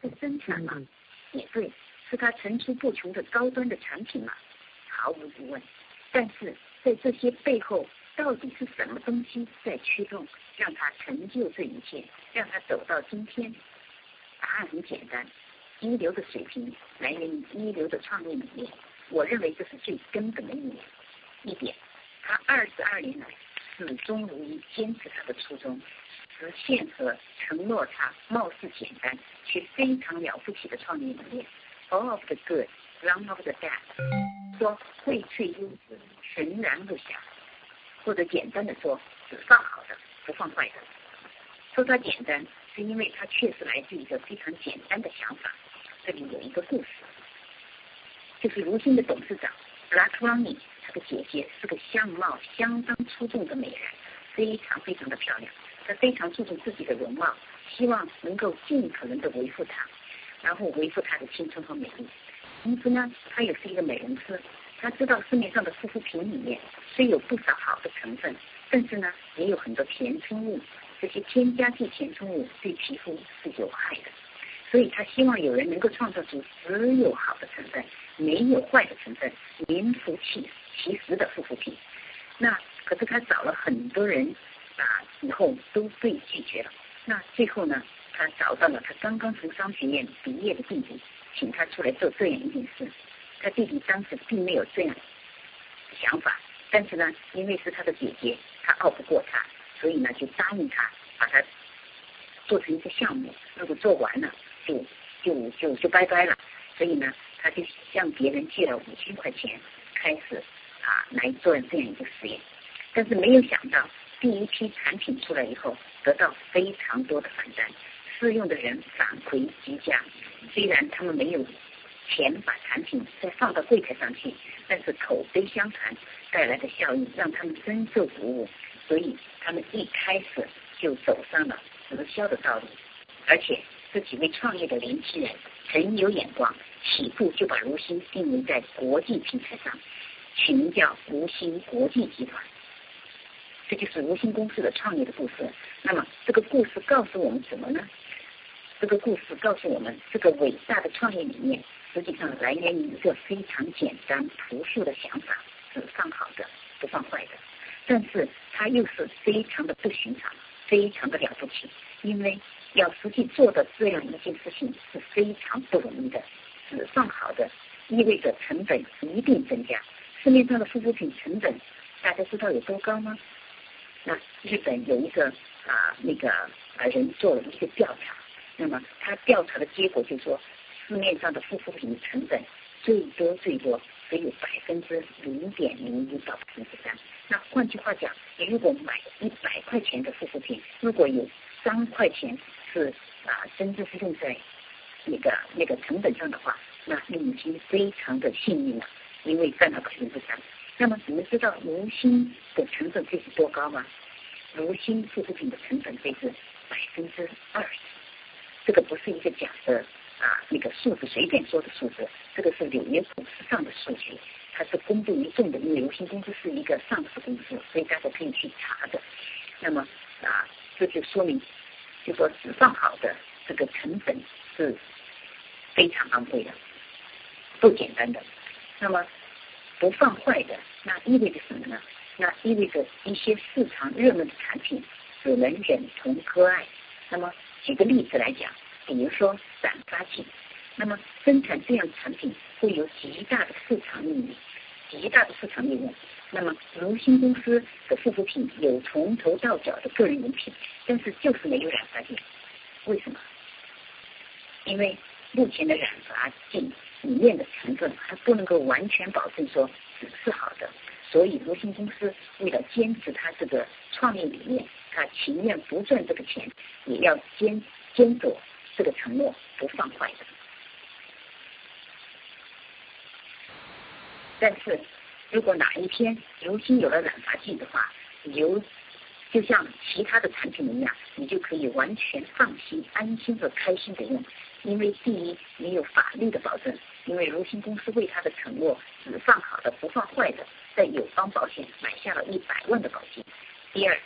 它的生产嘛，也对，是它层出不穷的高端的产品嘛，毫无疑问。但是在这些背后，到底是什么东西在驱动，让他成就这一切，让他走到今天？答案很简单，一流的水平来源于一流的创业理念。我认为这是最根本的一点。一点，他二十二年来始终如一，坚持他的初衷。实现和承诺他貌似简单却非常了不起的创业理念，All of the good, none of the bad。说荟萃优质，纯然不瑕，或者简单的说，只放好的，不放坏的。说它简单，是因为它确实来自一个非常简单的想法。这里有一个故事，就是如今的董事长 Black Ronnie，他的姐姐是个相貌相当出众的美人，非常非常的漂亮。她非常注重自己的容貌，希望能够尽可能的维护她，然后维护她的青春和美丽。同时呢，她也是一个美容师，她知道市面上的护肤品里面虽有不少好的成分，但是呢，也有很多填充物。这些添加剂填充物对皮肤是有害的，所以他希望有人能够创造出只有好的成分，没有坏的成分，名副其实其实的护肤品。那可是他找了很多人。啊，以后都被拒绝了。那最后呢，他找到了他刚刚从商学院毕业的弟弟，请他出来做这样一件事。他弟弟当时并没有这样想法，但是呢，因为是他的姐姐，他拗不过他，所以呢，就答应他把他做成一个项目。如果做完了，就就就就拜拜了。所以呢，他就向别人借了五千块钱，开始啊来做这样一个实验。但是没有想到。第一批产品出来以后，得到非常多的反弹，试用的人反馈极佳。虽然他们没有钱把产品再放到柜台上去，但是口碑相传带来的效应让他们深受鼓舞，所以他们一开始就走上了直销的道路。而且这几位创业的年轻人很有眼光，起步就把如新定位在国际平台上，取名叫如新国际集团。这就是无心公司的创业的故事。那么，这个故事告诉我们什么呢？这个故事告诉我们，这个伟大的创业理念实际上来源于一个非常简单朴素的想法：只放好的，不放坏的。但是，它又是非常的不寻常，非常的了不起。因为要实际做的这样一件事情是非常不容易的。只放好的，意味着成本一定增加。市面上的护肤品成本，大家知道有多高吗？那日本有一个啊那个啊人做了一个调查，那么他调查的结果就说，市面上的护肤品成本最多最多只有百分之零点零一到百分之三。那换句话讲，你如果买一百块钱的护肤品，如果有三块钱是啊真正是用在那个那个成本上的话，那你已经非常的幸运了，因为占了百分之三。那么你们知道如新的成本费是多高吗？如新护肤品的成本费是百分之二十，这个不是一个假的啊那个数字随便说的数字，这个是纽约股市上的数据，它是公布于众的，因为如新公司是一个上市公司，所以大家可以去查的。那么啊，这就说明，就说只放好的这个成本是非常昂贵的，不简单的。那么。不放坏的，那意味着什么呢？那意味着一些市场热门的产品只能忍痛割爱。那么举个例子来讲，比如说散发剂，那么生产这样产品会有极大的市场利益，极大的市场利润。那么如新公司的护肤品有从头到脚的个人用品，但是就是没有染发剂，为什么？因为目前的染发剂。里面的成分还不能够完全保证说只是好的，所以如新公司为了坚持他这个创业理念，他情愿不赚这个钱，也要坚坚守这个承诺，不放坏的。但是如果哪一天如新有了染发剂的话，由就像其他的产品一样，你就可以完全放心、安心和开心的用，因为第一没有法律的保证。因为如新公司为他的承诺只放好的不放坏的，在友邦保险买下了一百万的保金。第二，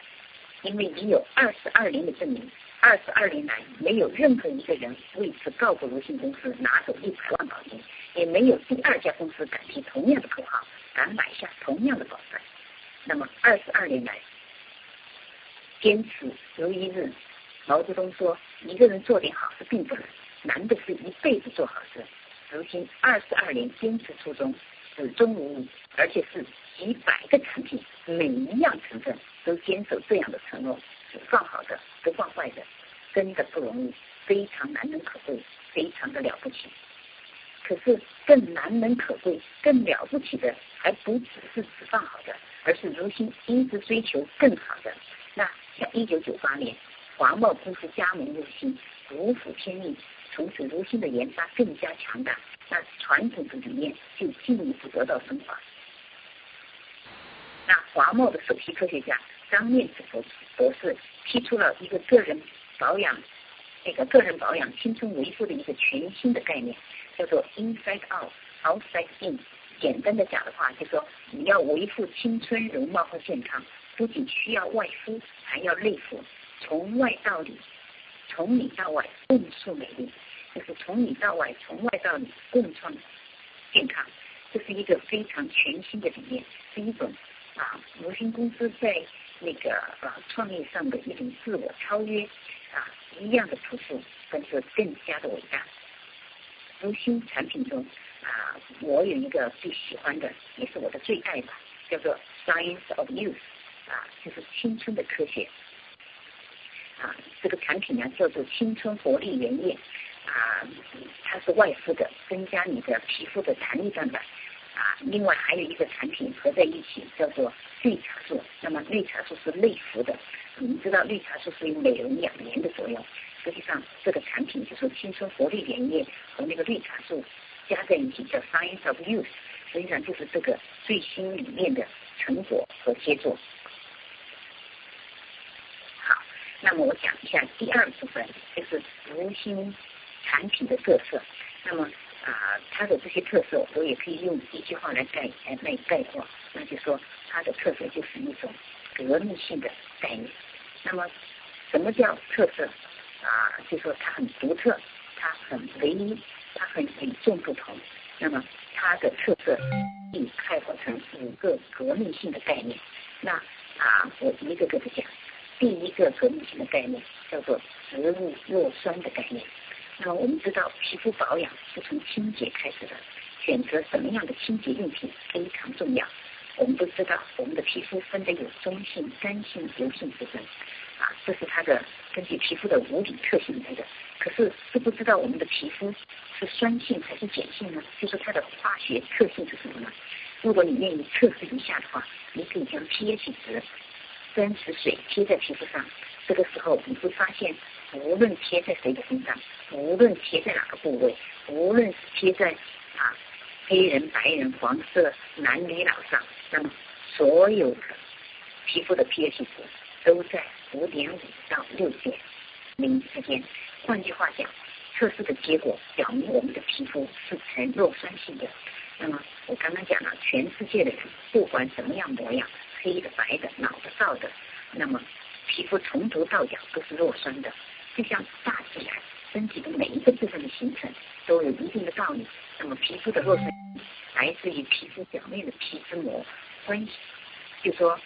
因为你有二十二年的证明，二十二年来，没有任何一个人为此告过如新公司拿走一百万保金，也没有第二家公司敢提同样的口号，敢买下同样的保单。那么二十二年来，坚持如一日。毛泽东说：“一个人做点好事并不难，难的是一辈子做好事。”如今二十二年坚持初衷，始终如一，而且是几百个产品，每一样成分都坚守这样的承诺。只放好的，不放坏的，真的不容易，非常难能可贵，非常的了不起。可是更难能可贵、更了不起的，还不只是只放好的，而是如今一直追求更好的。那一九九八年，华贸公司加盟如新，如虎添翼，从此如新的研发更加强大，那传统的理念就进一步得到升华。那华贸的首席科学家。张念子博博士提出了一个个人保养，那个个人保养青春维护的一个全新的概念，叫做 inside out outside in。简单的讲的话，就说你要维护青春容貌和健康，不仅需要外敷，还要内服，从外到里，从里到外共塑美丽，就是从里到外，从外到里共创健康。这是一个非常全新的理念，是一种啊，如新公司在。那个啊，创业上的一种自我超越啊，一样的朴素，但是更加的伟大。如新产品中啊，我有一个最喜欢的，也是我的最爱吧，叫做 Science of Youth，啊，就是青春的科学。啊，这个产品呢叫做青春活力原液，啊，它是外敷的，增加你的皮肤的弹力蛋白。啊，另外还有一个产品合在一起，叫做绿茶素。那么绿茶素是内服的，我们知道绿茶素是有美容养颜的作用。实际上，这个产品就是青春活力原液和那个绿茶素加在一起，叫 Science of Youth。实际上就是这个最新理念的成果和杰作。好，那么我讲一下第二部分，就是无新产品的特色。那么。啊，它的这些特色，我也可以用一句话来概来来概括，那就说它的特色就是一种革命性的概念。那么，什么叫特色？啊，就说它很独特，它很唯一，它很与众不同。那么，它的特色可以概括成五个革命性的概念。那啊，我一个个的讲。第一个革命性的概念叫做植物弱酸的概念。那么我们知道，皮肤保养是从清洁开始的，选择什么样的清洁用品非常重要。我们都知道，我们的皮肤分的有中性、干性、油性之分，啊，这是它的根据皮肤的物理特性来的。可是，知不知道我们的皮肤是酸性还是碱性呢？就是它的化学特性是什么呢？如果你愿意测试一下的话，你可以将 pH 值、酸蚀水贴在皮肤上，这个时候你会发现。无论贴在谁的身上，无论贴在哪个部位，无论是贴在啊黑人、白人、黄色、男女老上，那么所有的皮肤的 pH 值都在五点五到六点零之间。换句话讲，测试的结果表明我们的皮肤是呈弱酸性的。那么我刚刚讲了，全世界的人不管什么样模样，黑的、白的、老的、少的，那么皮肤从头到脚都是弱酸的。就像大自然身体的每一个部分的形成都有一定的道理。那么皮肤的弱酸来自于皮肤表面的皮脂膜关系，就说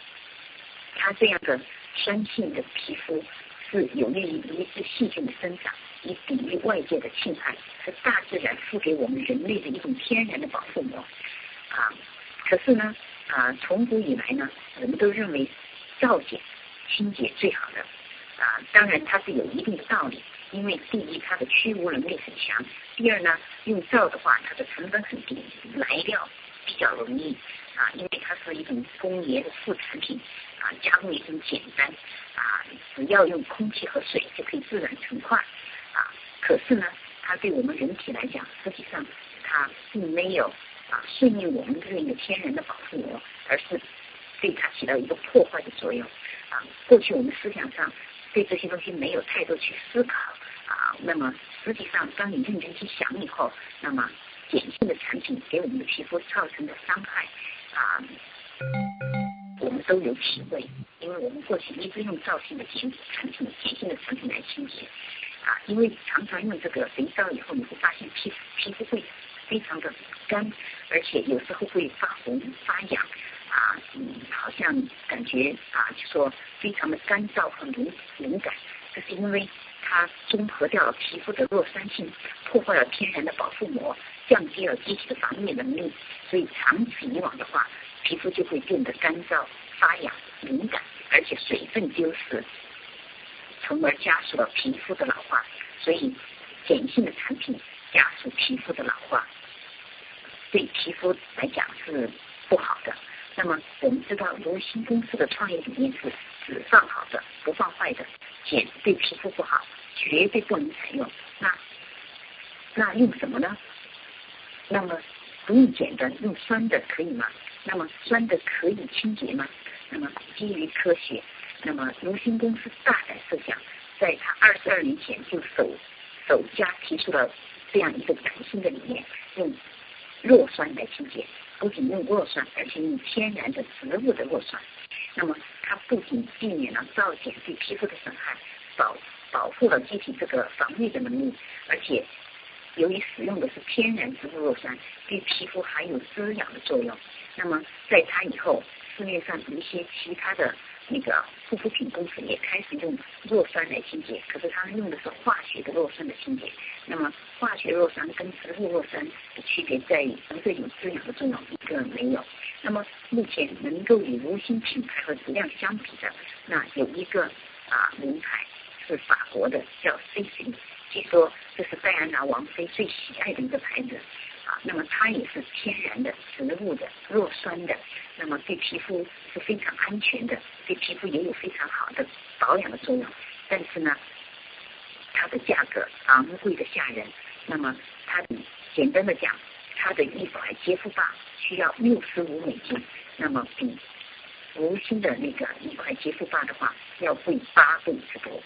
它这样的酸性的皮肤是有利于抑制细菌的生长，以抵御外界的侵害，是大自然赋给我们人类的一种天然的保护膜啊。可是呢啊，从古以来呢，人们都认为皂碱清洁最好的。啊，当然它是有一定的道理，因为第一它的去污能力很强，第二呢用皂的话它的成本很低，来料比较容易啊，因为它是一种工业的副产品啊，加工也很简单啊，只要用空气和水就可以自然成块啊。可是呢，它对我们人体来讲，实际上它并没有啊顺应我们这一个天然的保护膜，而是对它起到一个破坏的作用啊。过去我们思想上。对这些东西没有太多去思考啊，那么实际上当你认真去想以后，那么碱性的产品给我们的皮肤造成的伤害啊，我们都有体会。因为我们过去一直用皂性的碱产品、碱性的产品来清洁啊，因为常常用这个肥皂以后，你会发现皮皮肤会非常的干，而且有时候会发红发痒啊，嗯，好像感觉啊，就说非常的干燥和敏敏感，这是因为它中和掉了皮肤的弱酸性，破坏了天然的保护膜，降低了机体的防御能力，所以长此以往的话，皮肤就会变得干燥、发痒、敏感，而且水分丢失，从而加速了皮肤的老化。所以碱性的产品加速皮肤的老化，对皮肤来讲是不好的。那么我们知道，如新公司的创业理念是只放好的，不放坏的。碱对皮肤不好，绝对不能采用。那那用什么呢？那么不用碱的，用酸的可以吗？那么酸的可以清洁吗？那么基于科学，那么如新公司大胆设想。在他二十二年前就首首家提出了这样一个崭新的理念，用弱酸来清洁，不仅用弱酸，而且用天然的植物的弱酸。那么它不仅避免了皂碱对皮肤的损害，保保护了机体这个防御的能力，而且由于使用的是天然植物弱酸，对皮肤还有滋养的作用。那么在它以后，市面上一些其他的。那个护肤品公司也开始用弱酸来清洁，可是他们用的是化学的弱酸的清洁。那么化学弱酸跟植物弱酸的区别在于，一个有滋养的作用，一个没有。那么目前能够与如新品牌和质量相比的，那有一个啊名牌是法国的，叫 CC，据说这是戴安娜王妃最喜爱的一个牌子。啊，那么它也是天然的、植物的、弱酸的，那么对皮肤是非常安全的，对皮肤也有非常好的保养的作用。但是呢，它的价格昂贵的吓人。那么它简单的讲，它的一块洁肤棒需要六十五美金，那么比无心的那个一块洁肤棒的话要贵八倍之多。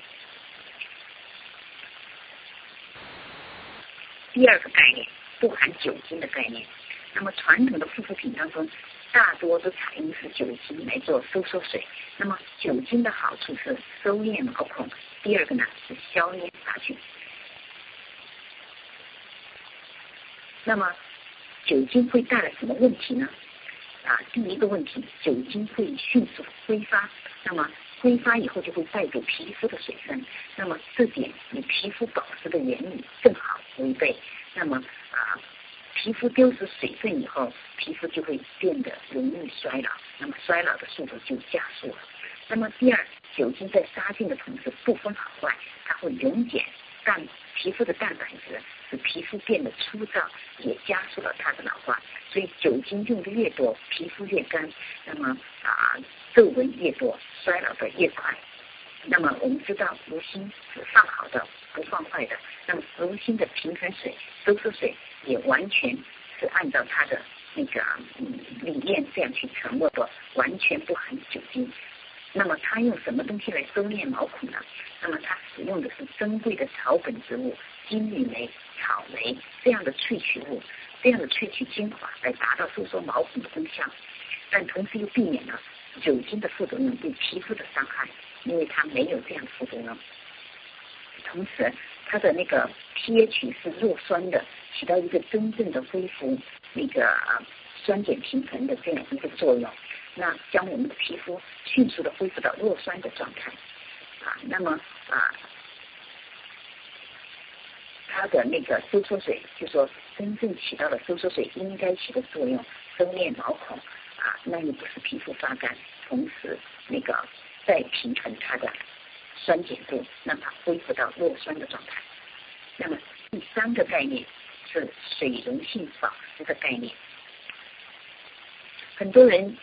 第二个概念。不含酒精的概念，那么传统的护肤品当中，大多都采用是酒精来做收缩水。那么酒精的好处是收敛毛孔，第二个呢是消炎杀菌。那么酒精会带来什么问题呢？啊，第一个问题，酒精会迅速挥发，那么挥发以后就会带走皮肤的水分，那么这点你皮肤保湿的原理正好违背。那么啊，皮肤丢失水分以后，皮肤就会变得容易衰老，那么衰老的速度就加速了。那么第二，酒精在杀菌的同时不分好坏，它会溶解蛋皮肤的蛋白质，使皮肤变得粗糙，也加速了它的老化。所以酒精用的越多，皮肤越干，那么啊皱纹越多，衰老的越快。那么我们知道，如新是放好的，不放坏的。那么如新的平衡水、收缩水也完全是按照它的那个理念这样去承诺的，完全不含酒精。那么它用什么东西来收敛毛孔呢？那么它使用的是珍贵的草本植物金缕梅、草莓这样的萃取物，这样的萃取精华来达到收缩毛孔的功效，但同时又避免了酒精的副作用对皮肤的伤害。因为它没有这样的副作用，同时它的那个 pH 是弱酸的，起到一个真正的恢复那个酸碱平衡的这样一个作用，那将我们的皮肤迅速的恢复到弱酸的状态啊。那么啊，它的那个收缩水，就说真正起到了收缩水应该起的作用，收敛毛孔啊，那又不是皮肤发干，同时那个。再平衡它的酸碱度，让它恢复到弱酸的状态。那么第三个概念是水溶性保湿的概念。很多人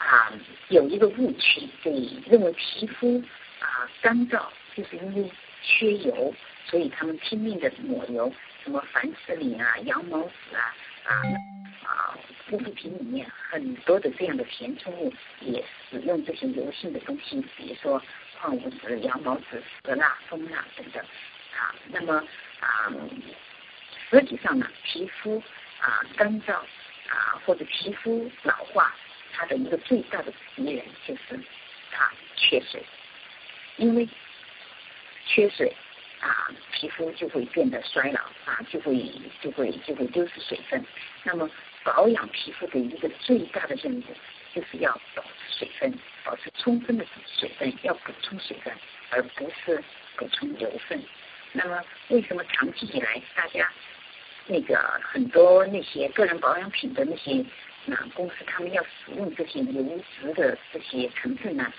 啊有一个误区，对认为皮肤啊干燥就是因为缺油，所以他们拼命的抹油，什么凡士林啊、羊毛脂啊啊。啊，护肤品里面很多的这样的填充物也使用这些油性的东西，比如说矿物质、羊毛纸、色蜡、蜂蜡等等。啊，那么啊，实际上呢，皮肤啊干燥啊或者皮肤老化，它的一个最大的敌人就是它缺水，因为缺水啊，皮肤就会变得衰老啊，就会就会就会丢失水分。那么保养皮肤的一个最大的任务，就是要保持水分，保持充分的水分，要补充水分，而不是补充油分。那么为什么长期以来大家那个很多那些个人保养品的那些那公司，他们要使用这些油脂的这些成分呢？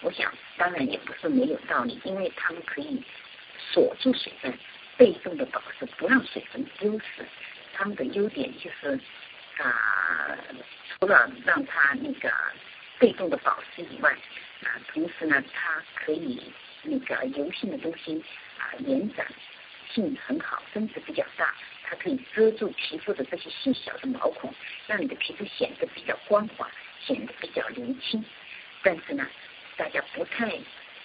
我想当然也不是没有道理，因为他们可以锁住水分，被动的保持，不让水分丢失。他们的优点就是啊，除了让它那个被动的保湿以外，啊，同时呢，它可以那个油性的东西。啊，延展性很好，分子比较大，它可以遮住皮肤的这些细小的毛孔，让你的皮肤显得比较光滑，显得比较年轻。但是呢，大家不太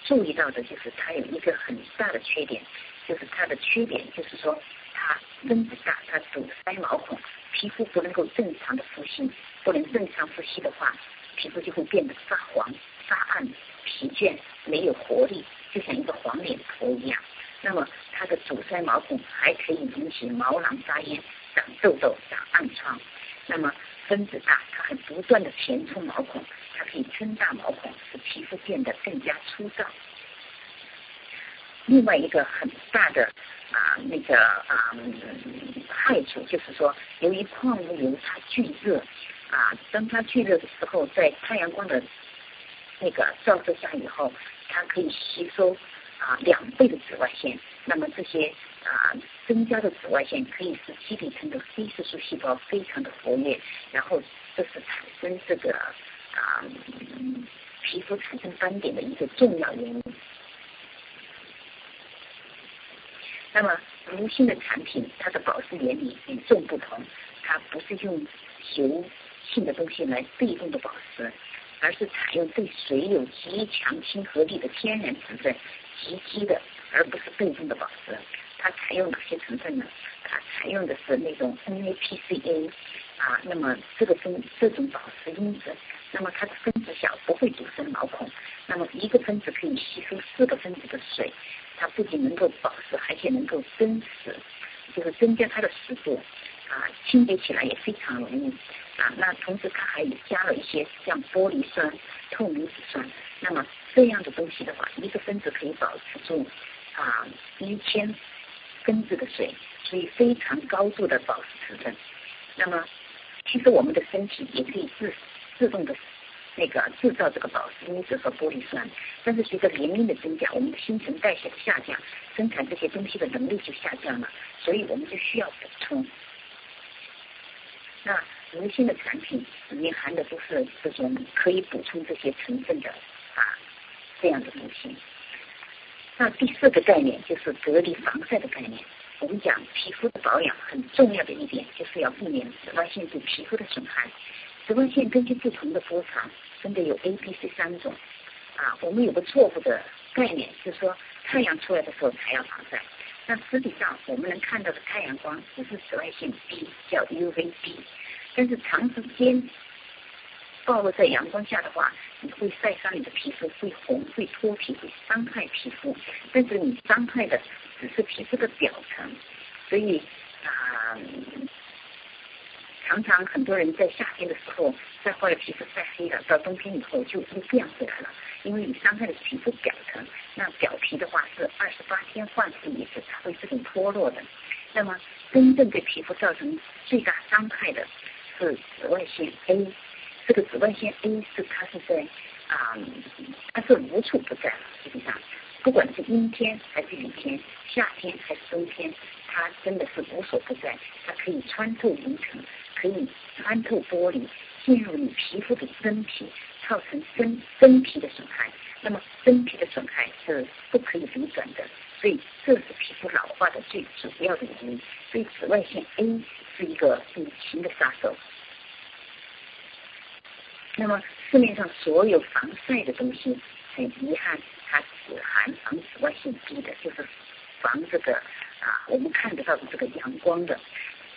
注意到的就是它有一个很大的缺点，就是它的缺点就是说它分子大，它堵塞毛孔，皮肤不能够正常的呼吸，不能正常呼吸的话，皮肤就会变得发黄、发暗、疲倦、没有活力，就像一个黄脸婆一样。那么它的阻塞毛孔还可以引起毛囊发炎、长痘痘、长暗疮。那么分子大，它还不断的填充毛孔，它可以增大毛孔，使皮肤变得更加粗糙。另外一个很大的啊那个啊害处就是说，由于矿物油它聚热啊，当它聚热的时候，在太阳光的那个照射下以后，它可以吸收。啊，两倍的紫外线，那么这些啊增加的紫外线可以使基底层的黑色素细胞非常的活跃，然后这是产生这个啊皮肤产生斑点的一个重要原因。那么无性的产品，它的保湿原理与众不同，它不是用油性的东西来被动的保湿，而是采用对水有极强亲和力的天然成分。极低的，而不是被动的保湿。它采用哪些成分呢？它采用的是那种 NAPCA 啊，那么这个分这种保湿因子，那么它的分子小，不会堵塞毛孔。那么一个分子可以吸收四个分子的水，它不仅能够保湿，而且能够增湿，就是增加它的湿度啊，清洁起来也非常容易啊。那同时它还加了一些像玻璃酸、透明质酸。那么这样的东西的话，一个分子可以保持住啊一千分子的水，所以非常高度的保湿成分。那么其实我们的身体也可以自自动的那个制造这个保湿因子和玻璃酸，但是随着年龄的增加，我们的新陈代谢的下降，生产这些东西的能力就下降了，所以我们就需要补充。那无性的产品里面含的都是这种可以补充这些成分的。这样的东西。那第四个概念就是隔离防晒的概念。我们讲皮肤的保养很重要的一点，就是要避免紫外线对皮肤的损害。紫外线根据不同的波长，分别有 A、B、C 三种。啊，我们有个错误的概念，就是说太阳出来的时候才要防晒。那实际上我们能看到的太阳光只是紫外线 B，叫 UVB。但是长时间暴露在阳光下的话，你会晒伤你的皮肤，会红，会脱皮，会伤害皮肤。但是你伤害的只是皮肤的表层，所以啊，常常很多人在夏天的时候晒坏了皮肤，晒黑了，到冬天以后就又变回来了。因为你伤害的皮肤表层，那表皮的话是二十八天换一次一次，它会自动脱落的。那么真正对皮肤造成最大伤害的是紫外线 A。这个紫外线 A 是它是在啊，它是无处不在。基本上，不管是阴天还是雨天，夏天还是冬天，它真的是无所不在。它可以穿透云层，可以穿透玻璃，进入你皮肤的真皮，造成真真皮的损害。那么真皮的损害是不可以逆转的，所以这是皮肤老化的最主要的原因。所以紫外线 A 是一个隐形的杀手。那么市面上所有防晒的东西，很遗憾，它只含防紫外线 B 的，就是防这个啊我们看得到的这个阳光的，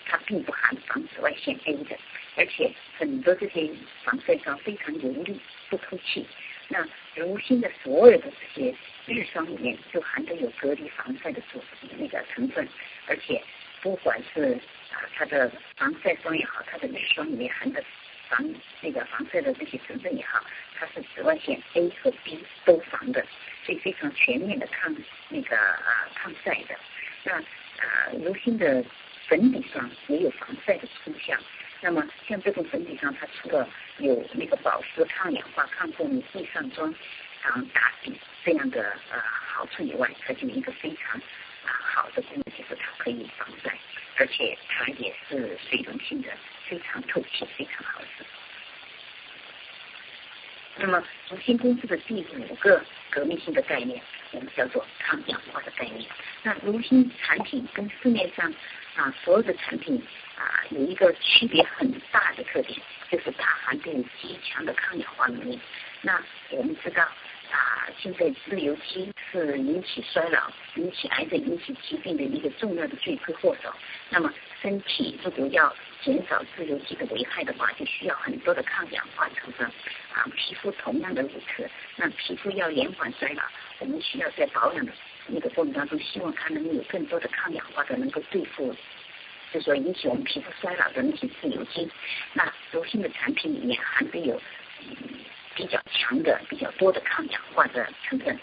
它并不含防紫外线 A 的。而且很多这些防晒霜非常油腻，不透气，那如新的所有的这些日霜里面，就含着有隔离防晒的组那个成分，而且不管是啊它的防晒霜也好，它的日霜里面含的防那个防晒的这些成分也好，它是紫外线 A 和 B 都防的，所以非常全面的抗那个啊抗晒的。那啊如新的粉底霜也有防晒的功效。那么像这种粉底霜，它除了有那个保湿、抗氧化、抗过敏、易上妆、防打底这样的呃好处以外，它就有一个非常啊好的功能，就是它可以防晒，而且它也是水溶性的，非常透气，非常好使。那么如新公司的第五个革命性的概念，我们叫做抗氧化的概念。那如新产品跟市面上啊所有的产品。啊，有一个区别很大的特点，就是它含有极强的抗氧化能力。那我们知道啊，现在自由基是引起衰老、引起癌症、引起疾病的一个重要的罪魁祸首。那么，身体如果要减少自由基的危害的话，就需要很多的抗氧化成分。啊，皮肤同样的如此。那皮肤要延缓衰老，我们需要在保养的那个过程当中，希望它能有更多的抗氧化的，能够对付。就说引起我们皮肤衰老的那些自由基，那柔性的产品里面含的有比较强的、比较多的抗氧化的成分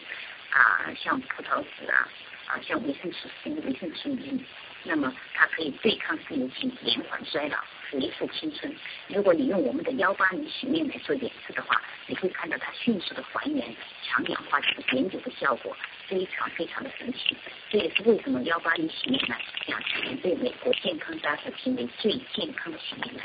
啊，像葡萄籽啊，啊像维生素 C、维生素 E，那么它可以对抗自由基，延缓衰老。恢复青春。如果你用我们的幺八零洗面奶做演示的话，你会看到它迅速的还原强氧化这个点酒的效果，非常非常的神奇。这也是为什么幺八零洗面奶两年被美国健康杂志评为最健康的洗面奶。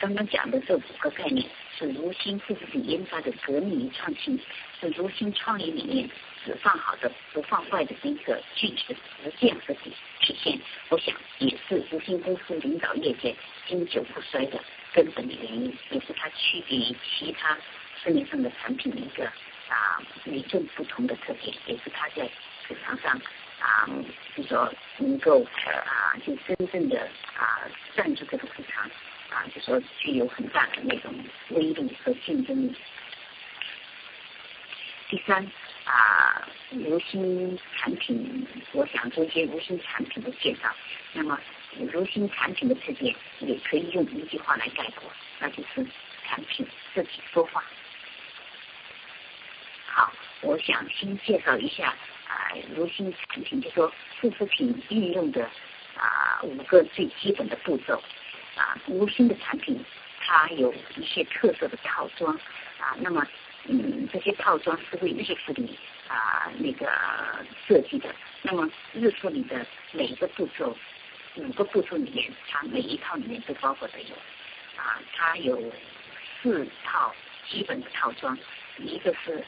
刚刚讲的这五个概念是如新护肤品研发的革命与创新，是如新创业理念只放好的不放坏的一个具体的实践和体体现。我想也是如新公司领导业界经久不衰的根本的原因，也是它区别于其他市面上的产品的一个啊与众不同的特点，也是它在市场上啊，就说能够啊就真正的啊占据这个市场。啊，就说具有很大的那种威力和竞争力。第三啊，如新产品，我想做一些如新产品的介绍。那么，如新产品的特点也可以用一句话来概括，那就是产品自己说话。好，我想先介绍一下啊，如新产品，就说护肤品运用的啊五个最基本的步骤。啊，无心的产品，它有一些特色的套装啊。那么，嗯，这些套装是为日服里啊那个设计的。那么，日服里的每一个步骤，五个步骤里面，它每一套里面都包括的有啊，它有四套基本的套装，一个是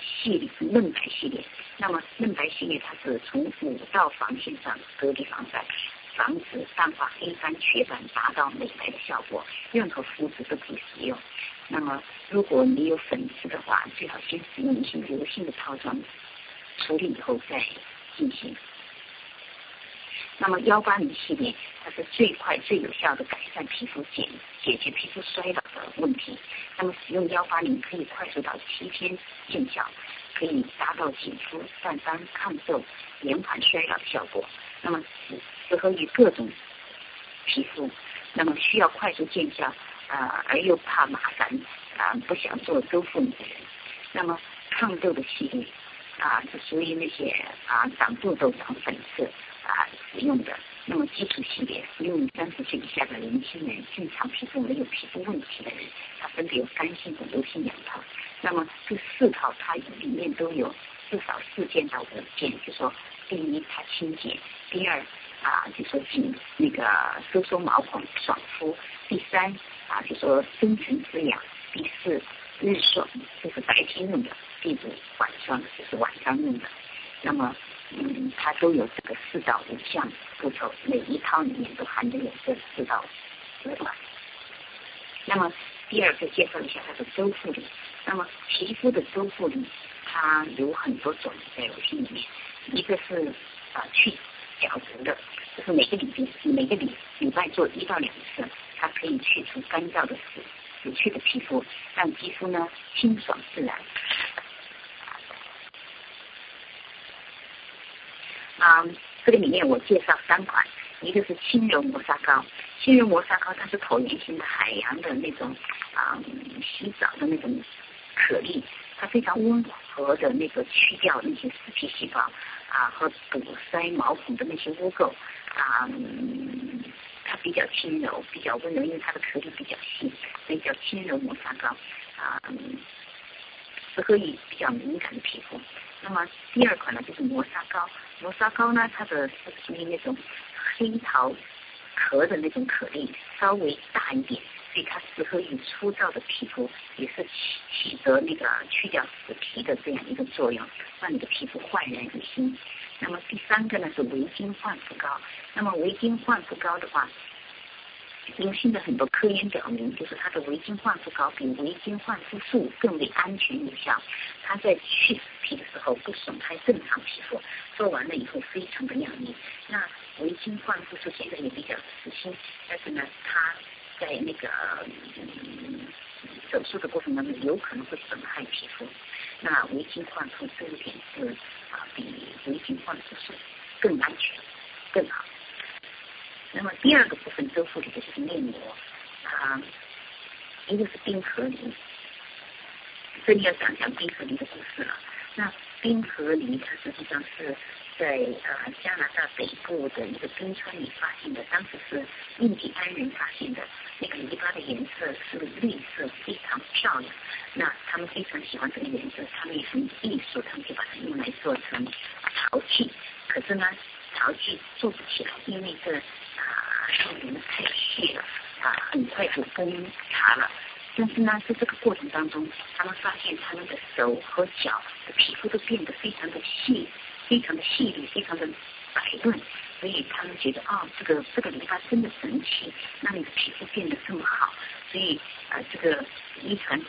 系列嫩白系列。那么，嫩白系列它是从五道防线上隔离防晒。防止淡化黑斑、雀斑，达到美白的效果。任何肤质都可以使用。那么，如果你有粉刺的话，最好先使用一些柔性的套装，处理以后再进行。那么幺八零系列，它是最快最有效的改善皮肤、解解决皮肤衰老的问题。那么使用幺八零可以快速到七天见效，可以达到紧肤、淡斑、抗皱、延缓衰老的效果。那么适合于各种皮肤，那么需要快速见效啊，而又怕麻烦啊，不想做周复的人，那么抗痘的系列啊，是属于那些啊长痘痘、长粉刺啊使用的。那么基础系列适用于三十岁以下的年轻人，正常皮肤没有皮肤问题的人，它分别有干性和油性两套。那么这四套它里面都有至少四件到五件，就说第一它清洁，第二。啊，就说紧那个收缩毛孔爽肤。第三啊，就说深层滋养。第四日霜，就是白天用的。第五晚霜，就是晚上用的。那么，嗯，它都有这个四到五项步骤，每一套里面都含着有这四到五个。那么第二个介绍一下它的周复力。那么皮肤的周复力，它有很多种在我心里面，一个是啊去。角质的，就是每个礼拜每个礼拜做一到两次，它可以去除干燥的死死去的皮肤，让肌肤呢清爽自然。啊，这个里面我介绍三款，一个是轻柔磨砂膏，轻柔磨砂膏它是椭圆形的海洋的那种啊洗澡的那种颗粒，它非常温和的那个去掉那些死皮细胞啊和堵塞毛孔的那些污垢啊。它比较轻柔，比较温柔，因为它的颗粒比较细，所以叫轻柔磨砂膏啊，适合于比较敏感的皮肤。那么第二款呢，就是磨砂膏，磨砂膏呢，它的是属于那种黑桃壳的那种颗粒，稍微大一点，所以它适合于粗糙的皮肤，也是起起着那个去掉死皮的这样一个作用，让你的皮肤焕然一新。那么第三个呢是维金焕肤膏。那么维金焕肤膏的话，因为现在很多科研表明，就是它的维金焕肤膏比维金焕肤素更为安全有效。它在去死皮的时候不损害正常皮肤，做完了以后非常的亮丽。那维金焕肤素现在也比较时兴，但是呢，它在那个手术的过程当中有可能会损害皮肤。那维金焕肤这一点是啊，比维金焕肤素更安全、更好。那么第二个部分周复理的就是面膜啊，一个是冰河梨，这里要讲讲冰河梨的故事了。那冰河梨它实际上是在呃加拿大北部的一个冰川里发现的，当时是印第安人发现的。那个篱笆的颜色是绿色，非常漂亮。那他们非常喜欢这个颜色，他们也很艺术，他们就把它用来做成陶器。可是呢，陶器做不起来，因为这啊用的太细了，啊很快就崩塌了。但是呢，在这个过程当中，他们发现他们的手和脚的皮肤都变得非常的细，非常的细腻，非常的白嫩。所以他们觉得啊，这个这个理发真的神奇，让你的皮肤变得这么好。所以啊，这个遗传。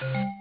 Bye.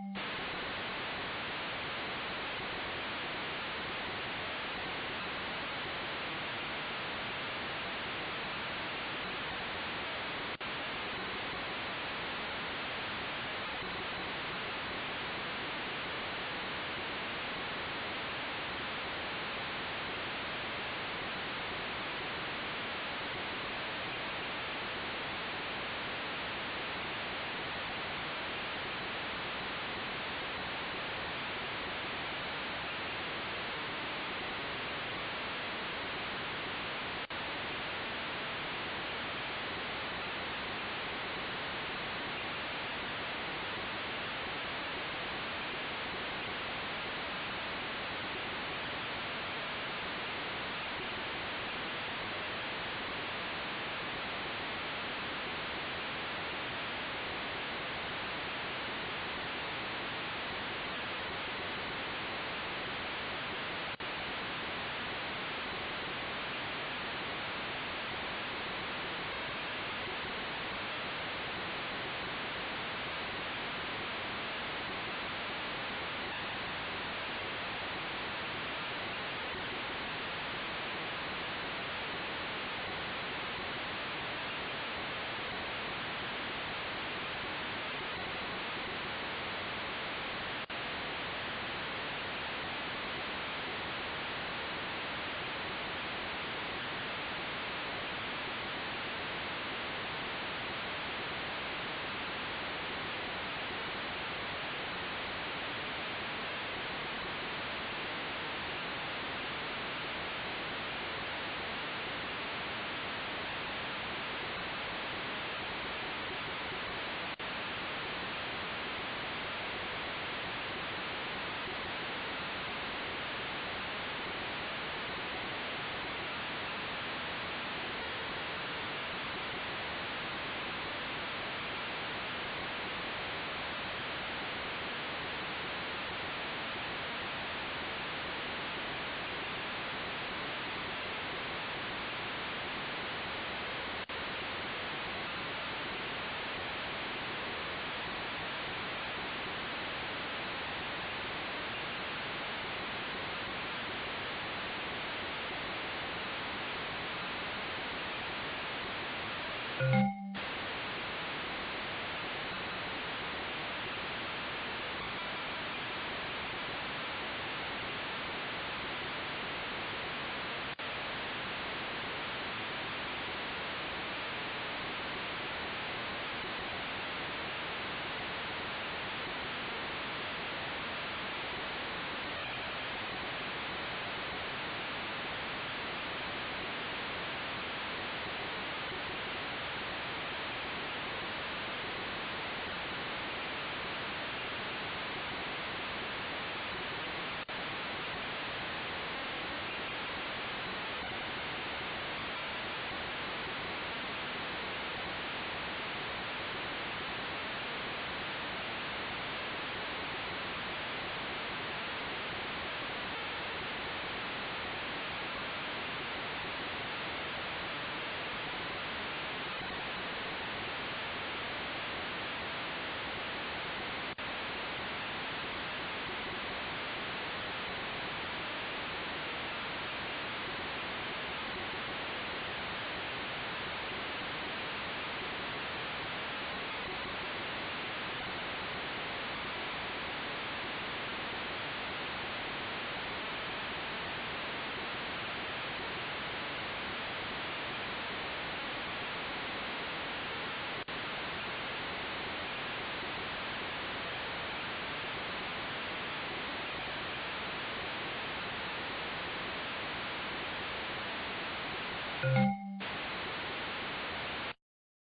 Thank you.